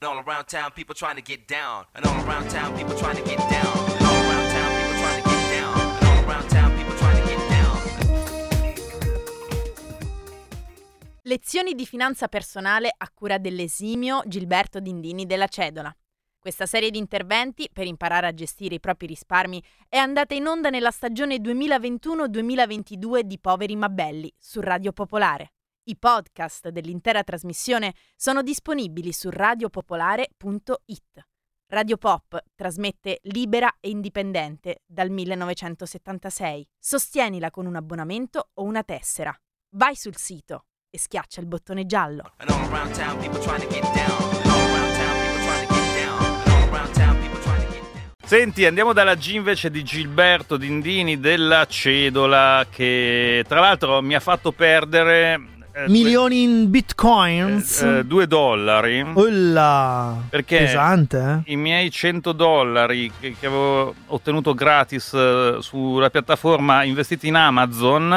And all around town, people trying to get down. And all around town, people trying to get down. Lezioni di finanza personale a cura dell'esimio Gilberto Dindini della Cedola. Questa serie di interventi per imparare a gestire i propri risparmi è andata in onda nella stagione 2021-2022 di Poveri ma Belli su Radio Popolare. I podcast dell'intera trasmissione sono disponibili su radiopopolare.it. Radio Pop trasmette libera e indipendente dal 1976. Sostienila con un abbonamento o una tessera. Vai sul sito e schiaccia il bottone giallo. Senti, andiamo dalla G invece di Gilberto Dindini della Cedola, che tra l'altro mi ha fatto perdere eh, Milioni in bitcoins. eh, eh, due dollari. Ulla, Perché pesante, eh? i miei 100 dollari che, che avevo ottenuto gratis eh, sulla piattaforma investiti in Amazon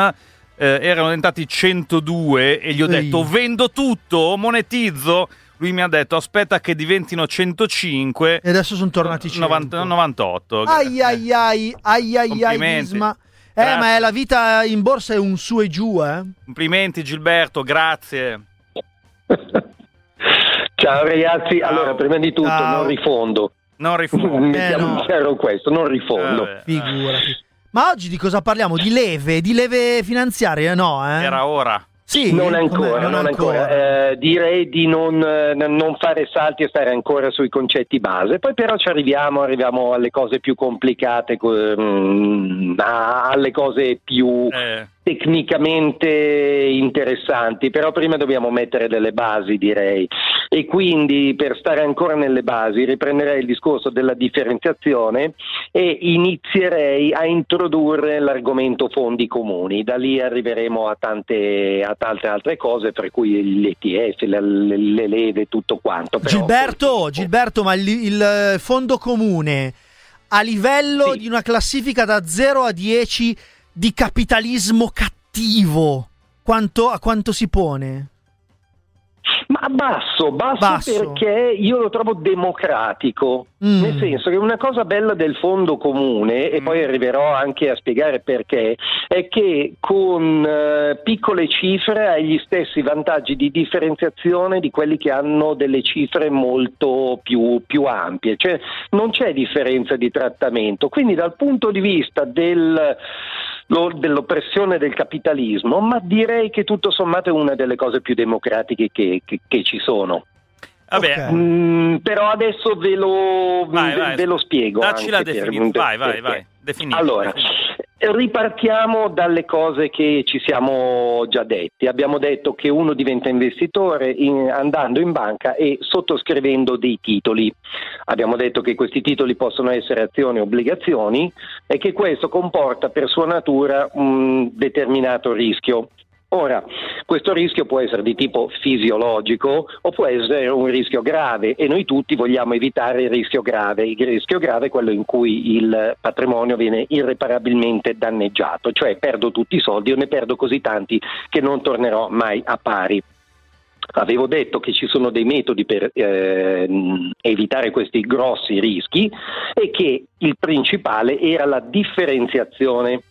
eh, erano diventati 102 e gli ho Ehi. detto vendo tutto, monetizzo. Lui mi ha detto aspetta che diventino 105 E adesso sono tornati 100. 90 98. Ai ai ai, ai ai ai, Isma. Eh, Grazie. ma è la vita in borsa è un su e giù, eh? Complimenti Gilberto, grazie. Ciao ragazzi, allora prima di tutto Ciao. non rifondo. Non rifumo. Mettiamo no. in chiaro questo, non rifondo. Vabbè, Figurati. Ma oggi di cosa parliamo? Di leve? Di leve finanziarie? No, eh? Era ora. Sì, Non ancora, non ancora. Eh, direi di non, eh, non fare salti e stare ancora sui concetti base. Poi però ci arriviamo, arriviamo alle cose più complicate, co- mm, alle cose più Eh, tecnicamente interessanti, però prima dobbiamo mettere delle basi, direi. E quindi per stare ancora nelle basi riprenderei il discorso della differenziazione e inizierei a introdurre l'argomento fondi comuni. Da lì arriveremo a tante, a tante altre cose, per cui l'ETF, le, le- le leve, tutto quanto. Però Gilberto, Gilberto, ma il, il fondo comune a livello Sì. di una classifica da 0 a 10 di capitalismo cattivo, quanto, a quanto si pone? Ma basso, basso, Basso. perché io lo trovo democratico. Mm. Nel senso che una cosa bella del fondo comune, e Mm. poi arriverò anche a spiegare perché, è che con eh, piccole cifre hai gli stessi vantaggi di differenziazione di quelli che hanno delle cifre molto più, più ampie, cioè non c'è differenza di trattamento. Quindi dal punto di vista del dell'oppressione del capitalismo, ma direi che tutto sommato è una delle cose più democratiche che, che- che ci sono. vabbè, Ok. Mm, però adesso ve lo, Vai, ve- vai. ve lo spiego. Dacci la definizione. Vai, vai, vai. Definisci, Allora, definisci. Ripartiamo dalle cose che ci siamo già detti. Abbiamo detto che uno diventa investitore in- andando in banca e sottoscrivendo dei titoli. Abbiamo detto che questi titoli possono essere azioni o obbligazioni e che questo comporta per sua natura un determinato rischio. Ora, questo rischio può essere di tipo fisiologico o può essere un rischio grave e noi tutti vogliamo evitare il rischio grave. Il rischio grave è quello in cui il patrimonio viene irreparabilmente danneggiato, cioè perdo tutti i soldi o ne perdo così tanti che non tornerò mai a pari. Avevo detto che ci sono dei metodi per ehm, evitare questi grossi rischi e che il principale era la differenziazione.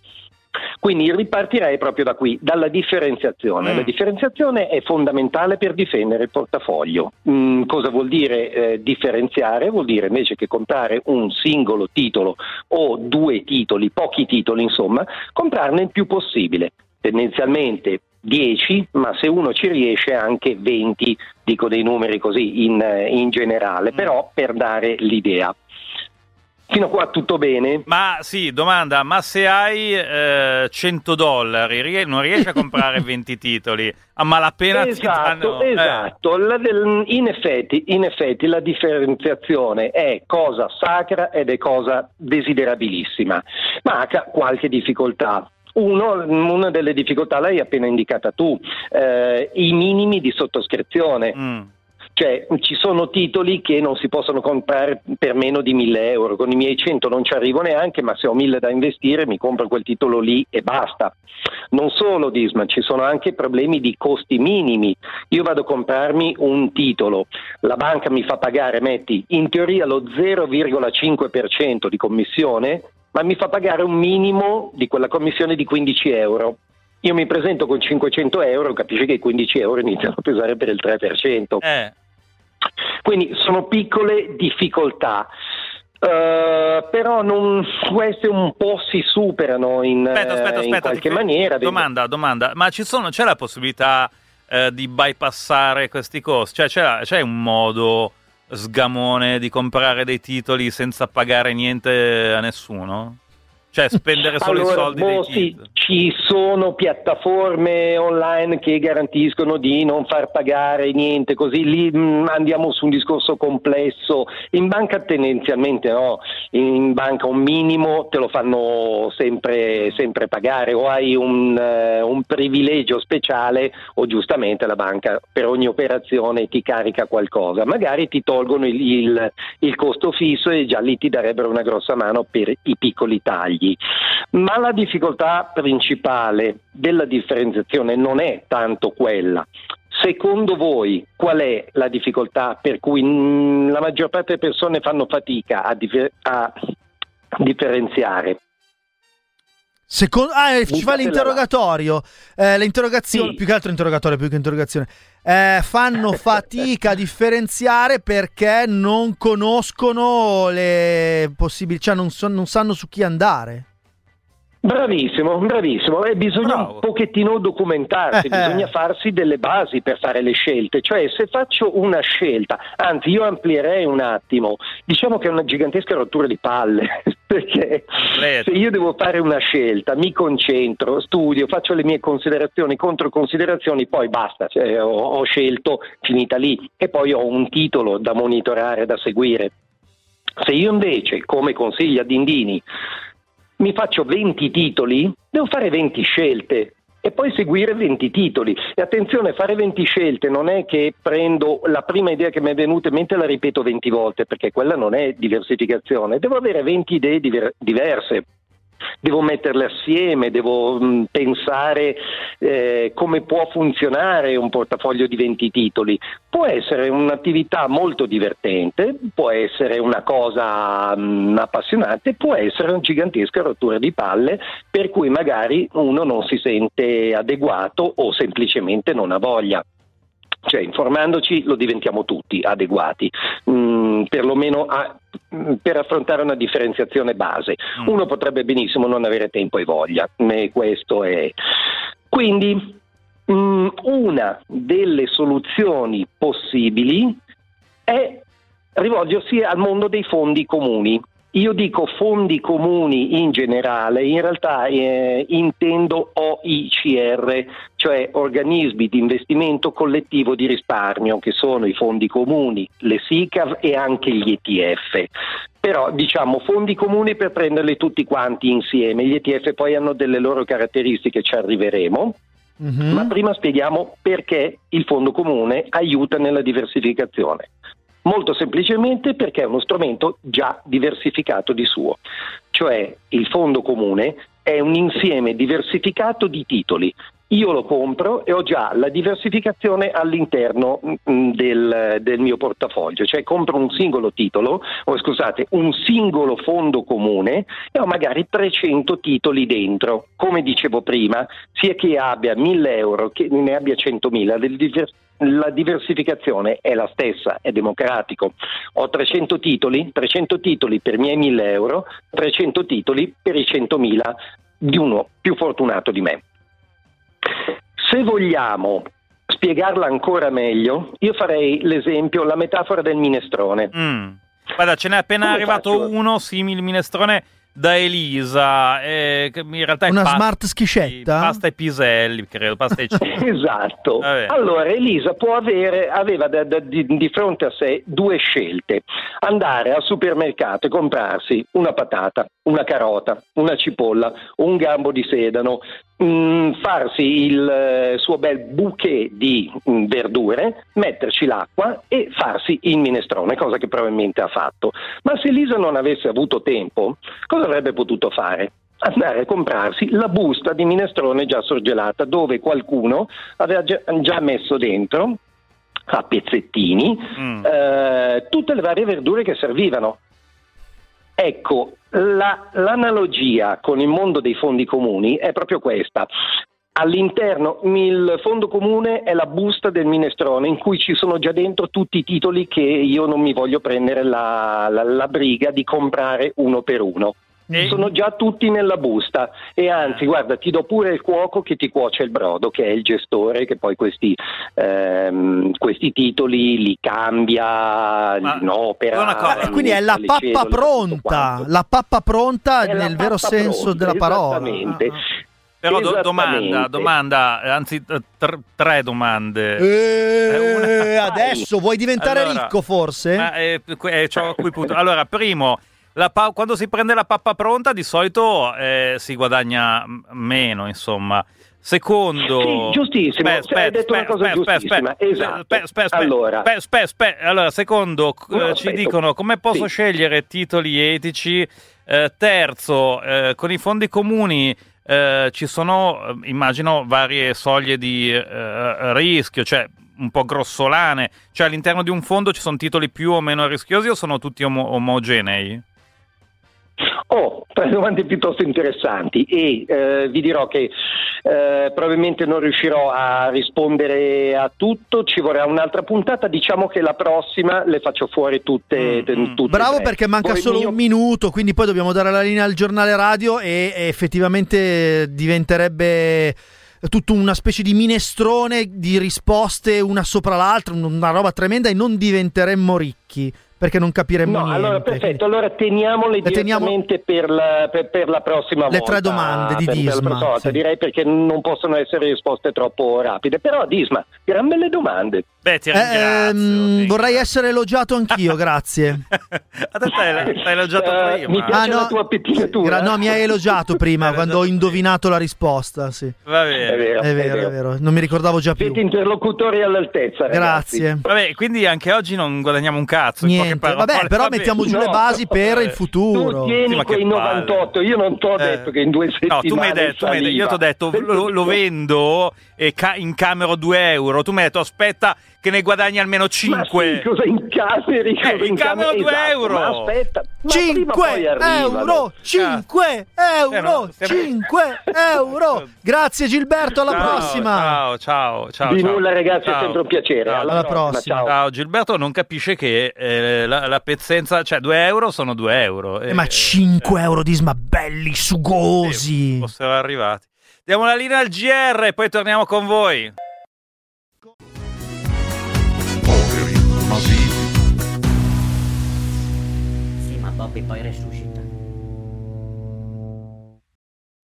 Quindi ripartirei proprio da qui, dalla differenziazione. Mm. La differenziazione è fondamentale per difendere il portafoglio. Mm, cosa vuol dire eh, differenziare? Vuol dire invece che comprare un singolo titolo o due titoli, pochi titoli insomma, comprarne il più possibile. Tendenzialmente 10, ma se uno ci riesce anche 20, dico dei numeri così in, eh, in generale, Mm. però per dare l'idea. Fino a qua tutto bene? Ma sì, domanda, ma se hai eh, 100 dollari, non riesci a comprare 20 titoli, a malapena ti Esatto, danno... eh, esatto. La del- in, effetti, in effetti la differenziazione è cosa sacra ed è cosa desiderabilissima, ma ha qualche difficoltà. Uno, una delle difficoltà l'hai appena indicata tu, eh, i minimi di sottoscrizione. mm. Cioè, ci sono titoli che non si possono comprare per meno di 1000 euro. Con i miei 100 non ci arrivo neanche, ma se ho 1000 da investire mi compro quel titolo lì e basta. Non solo, Disma, ci sono anche problemi di costi minimi. Io vado a comprarmi un titolo, la banca mi fa pagare, metti, in teoria lo 0,5% di commissione, ma mi fa pagare un minimo di quella commissione di 15 euro. Io mi presento con 500 euro, capisci che i 15 euro iniziano a pesare per il 3%. Eh, Quindi sono piccole difficoltà. Eh, però non, queste un po' si superano in, aspetta, aspetta, eh, in aspetta. qualche ti- maniera. Domanda, domanda. Ma ci sono, c'è la possibilità eh, di bypassare questi costi? Cioè, c'è, c'è un modo sgamone di comprare dei titoli senza pagare niente a nessuno? Cioè, spendere solo Allora, i soldi boh, sì, ci sono piattaforme online che garantiscono di non far pagare niente, così lì mh, andiamo su un discorso complesso. In banca tendenzialmente no, in banca un minimo te lo fanno sempre, sempre pagare o hai un, eh, un privilegio speciale o giustamente la banca per ogni operazione ti carica qualcosa. Magari ti tolgono il, il- il costo fisso e già lì ti darebbero una grossa mano per i piccoli tagli. Ma la difficoltà principale della differenziazione non è tanto quella. Secondo voi qual è la difficoltà per cui mm, la maggior parte delle persone fanno fatica a, differ- a differenziare? Secondo, ah, eh, ci fa l'interrogatorio. Eh, le interrogazioni, Sì. più che altro interrogatorio, più che interrogazione. Eh, fanno fatica a differenziare perché non conoscono le possibilità, cioè non, so- non sanno su chi andare. Bravissimo, bravissimo. E bisogna Bravo. un pochettino documentarsi, Eh. bisogna farsi delle basi per fare le scelte. Cioè, se faccio una scelta, anzi, io amplierei un attimo, diciamo che è una gigantesca rottura di palle, perché se io devo fare una scelta, mi concentro, studio, faccio le mie considerazioni, controconsiderazioni, poi basta, cioè, ho, ho scelto, finita lì, e poi ho un titolo da monitorare, da seguire. Se io invece, come consiglia Dindini, mi faccio 20 titoli, devo fare 20 scelte e poi seguire 20 titoli. E attenzione, fare 20 scelte non è che prendo la prima idea che mi è venuta in mente e la ripeto 20 volte, perché quella non è diversificazione. Devo avere 20 idee diver- diverse. Devo metterle assieme, devo mh, pensare eh, come può funzionare un portafoglio di 20 titoli. Può essere un'attività molto divertente, può essere una cosa mh, appassionante, può essere una gigantesca rottura di palle per cui magari uno non si sente adeguato o semplicemente non ha voglia. Cioè, informandoci lo diventiamo tutti adeguati, mm, perlomeno a- mm, per affrontare una differenziazione base. Mm. Uno potrebbe benissimo non avere tempo e voglia, e questo è. Quindi, mm, una delle soluzioni possibili è rivolgersi al mondo dei fondi comuni. Io dico fondi comuni in generale, in realtà eh, intendo OICR, cioè organismi di investimento collettivo di risparmio, che sono i fondi comuni, le SICAV e anche gli ETF. Però diciamo fondi comuni per prenderli tutti quanti insieme, gli ETF poi hanno delle loro caratteristiche, ci arriveremo. Mhm. Ma prima spieghiamo perché il fondo comune aiuta nella diversificazione. Molto semplicemente perché è uno strumento già diversificato di suo, cioè il fondo comune è un insieme diversificato di titoli. Io lo compro e ho già la diversificazione all'interno mm, del, del mio portafoglio, cioè compro un singolo titolo, o scusate, un singolo fondo comune e ho magari 300 titoli dentro. Come dicevo prima, sia che abbia 1000 euro che ne abbia 100.000, del diver- la diversificazione è la stessa, è democratico. Ho 300 titoli, 300 titoli per i miei 1000 euro, 300 titoli per i 100.000 di uno più fortunato di me. Se vogliamo spiegarla ancora meglio, io farei l'esempio, la metafora del minestrone. Mm. Guarda, ce n'è appena Come arrivato faccio? uno simile minestrone da Elisa, eh, in realtà è Una pasta- smart schiscetta? Pasta e piselli, credo, pasta e. Esatto. Vabbè. Allora Elisa può avere, aveva da- da- di, di fronte a sé due scelte. Andare al supermercato e comprarsi una patata, una carota, una cipolla, un gambo di sedano, mm, farsi il eh, suo bel bouquet di mm, verdure, metterci l'acqua e farsi il minestrone, cosa che probabilmente ha fatto. Ma se Elisa non avesse avuto tempo, cosa avrebbe potuto fare? andare a comprarsi la busta di minestrone già sorgelata dove qualcuno aveva già, già messo dentro a pezzettini Mm. eh, tutte le varie verdure che servivano. Ecco, la- l'analogia con il mondo dei fondi comuni è proprio questa. All'interno il fondo comune è la busta del minestrone in cui ci sono già dentro tutti i titoli che io non mi voglio prendere la, la- la briga di comprare uno per uno. E- Sono già tutti nella busta e anzi, guarda, ti do pure il cuoco che ti cuoce il brodo, che è il gestore che poi questi, ehm, questi titoli li cambia, Ma li opera. una cosa- Ah, e quindi è la pappa cedole, pronta, la pappa pronta È nel vero senso pronta, della parola. esattamente. Ah, ah. Però do- domanda, domanda, eh, anzi eh, tr- tre domande. Eh, una- adesso vuoi diventare Allora, ricco forse? Ma, eh, eh, punto. Allora, primo, pa- quando si prende la pappa pronta di solito eh, si guadagna m- meno, insomma. Secondo... Sì, giustissimo, Aspetta, hai detto una aspetta, cosa aspetta, giustissima, aspetta, esatto. aspetta, aspetta, Allora. aspetta, aspetta, aspetta. Allora, secondo, No, eh, ci dicono come posso Sì. scegliere titoli etici. Eh, terzo, eh, con i fondi comuni eh, ci sono, eh, immagino, varie soglie di eh, rischio, cioè un po' grossolane. Cioè all'interno di un fondo ci sono titoli più o meno rischiosi o sono tutti omo- omogenei? Oh, tre domande piuttosto interessanti e eh, vi dirò che eh, probabilmente non riuscirò a rispondere a tutto, ci vorrà un'altra puntata, diciamo che la prossima le faccio fuori tutte. Mm, mm. tutte e Bravo tre. perché manca Voi solo mio- un minuto, quindi poi dobbiamo dare la linea al giornale radio e, e effettivamente diventerebbe tutta una specie di minestrone di risposte una sopra l'altra, un- una roba tremenda e non diventeremmo ricchi perché non capiremmo No, niente. allora perfetto, allora teniamole Le teniamo- direttamente per, la, per- per la prossima Le volta. tre domande di per- per Disma, prossima volta, sì. Direi perché non possono essere risposte troppo rapide, però Disma, gran belle domande. Beh, ti Eh, ringrazio. ehm, ti vorrei essere elogiato anch'io, grazie. A te t'hai, t'hai elogiato Eh, prima. mi piace la tua pettinatura. gra- no, mi hai elogiato prima quando ho indovinato la risposta. Sì. Va È bene. vero, È vero, è vero, non mi ricordavo già più. Siete interlocutori all'altezza. ragazzi. Grazie. Vabbè, quindi anche oggi non guadagniamo un cazzo. in Niente, vabbè, però Vabbè. mettiamo giù le No. basi per il Eh, futuro. Tu tieni Sì, quei palle. 98, io non ti ho Eh. detto che in due settimane No, tu mi hai detto, mi hai detto- io ti ho detto lo, lo vendo e ca- incamero 2 euro. Tu mi hai detto aspetta che ne guadagni almeno Ma 5. sì, cosa incameri? Eh, cosa incamero incameri? due Esatto, euro. Ma aspetta, ma prima o 5 poi arrivano. euro, 5 euro, Eh, no, stiamo- 5 euro. Grazie Gilberto, alla Ciao, prossima. Ciao, ciao, ciao. Di ciao. nulla ragazzi, è Ciao. sempre un piacere. Alla, Alla prossima, prossima. ciao. Ciao, Gilberto non capisce che eh, la, la pezzenza, cioè 2 euro sono 2 euro. Eh, ma 5 euro di sma belli, sugosi. Fossero arrivati. Diamo la linea al GR e poi torniamo con voi. Sì, ma Bobby poi resuscita.